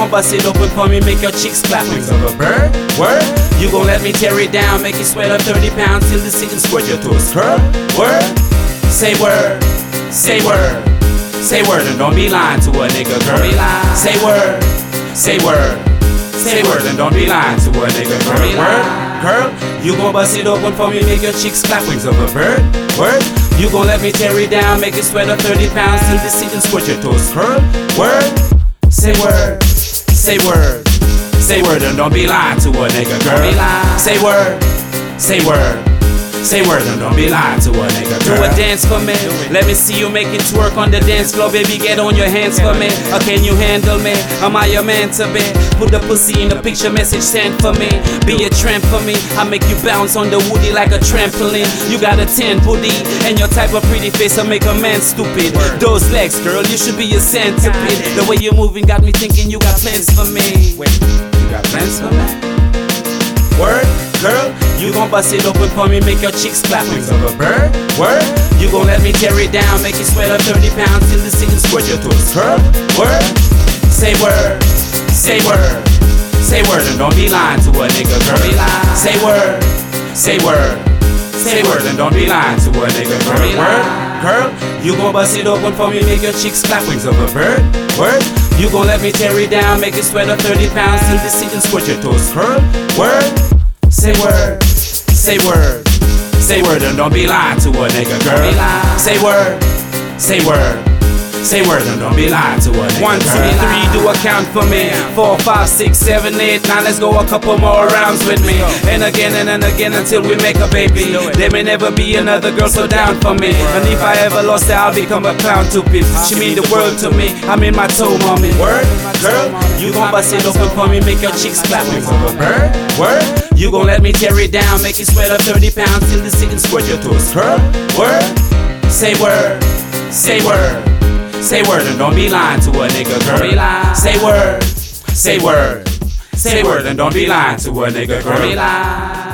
gon' bust it open for me, make your cheeks clap. Wings of a bird, word. You gon' let me tear it down, make it sweat up 30 pounds till the seat and squirt your toes. Curl, word. Say word, say word, say word, and don't be lying to a nigga, girl. Say word, say word, say word, and don't be lying to a nigga, girl. Word, girl, you gon' bust it open for me, make your cheeks clap. Wings of a bird, word. You gon' let me tear it down, make it sweat up 30 pounds till the seat and squirt your toes. Curl, word, say word, say word, say word, and don't be lying to a nigga, girl. Say word, say word. Say word and don't be lying to a nigga. Do a dance for me. Let me see you make it twerk on the dance floor, baby. Get on your hands for me. Or uh, can you handle me? Am I your man to be? Put the pussy in the picture message sent for me. Be a tramp for me. I make you bounce on the woody like a trampoline. You got a 10 booty and your type of pretty face will make a man stupid. Those legs, girl, you should be a centipede. The way you're moving got me thinking you got plans for me. Wait, you got plans for me? You gon' bust it open for me, make your cheeks clap. Wings of a bird, word, you gon' let me tear it down, make it sweat up 30 pounds till the seat and squirt your toes. Curl, word, say word, say word, say word, and don't be lying to a nigga, girl. Be Say word, say word, say word, and don't be lying to a nigga, girl. Word, girl, you gon' bust it open for me, make your cheeks clap. Wings of a bird, word. You gon' let me tear it down, make it sweat up 30 pounds till the seat and squirt your toes. Curl, word, say word, say word, say word, and don't be lying to a nigga, girl. Say word, say word. Say word and don't be lying to nigga. One, two, three, do a count for me. Four, five, six, seven, eight, nine. Let's go a couple more rounds with me. And again and, and again until we make a baby. There may never be another girl so down for me. And if I ever lost her, I'll become a clown to peep. Ah. She mean the world to me. I'm in my toe, mommy. Word, girl, you gon' bust it open for me, make your cheeks clap. Wings of a bird, word. You gon' let me tear it down, make it sweat up 30 pounds till the seat and squirt your toes. Curl, word, say word, say word. Say word and don't be lying to a nigga, girl. Say word, say word, say word and don't be lying to a nigga, girl.